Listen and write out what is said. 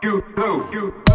You too. You.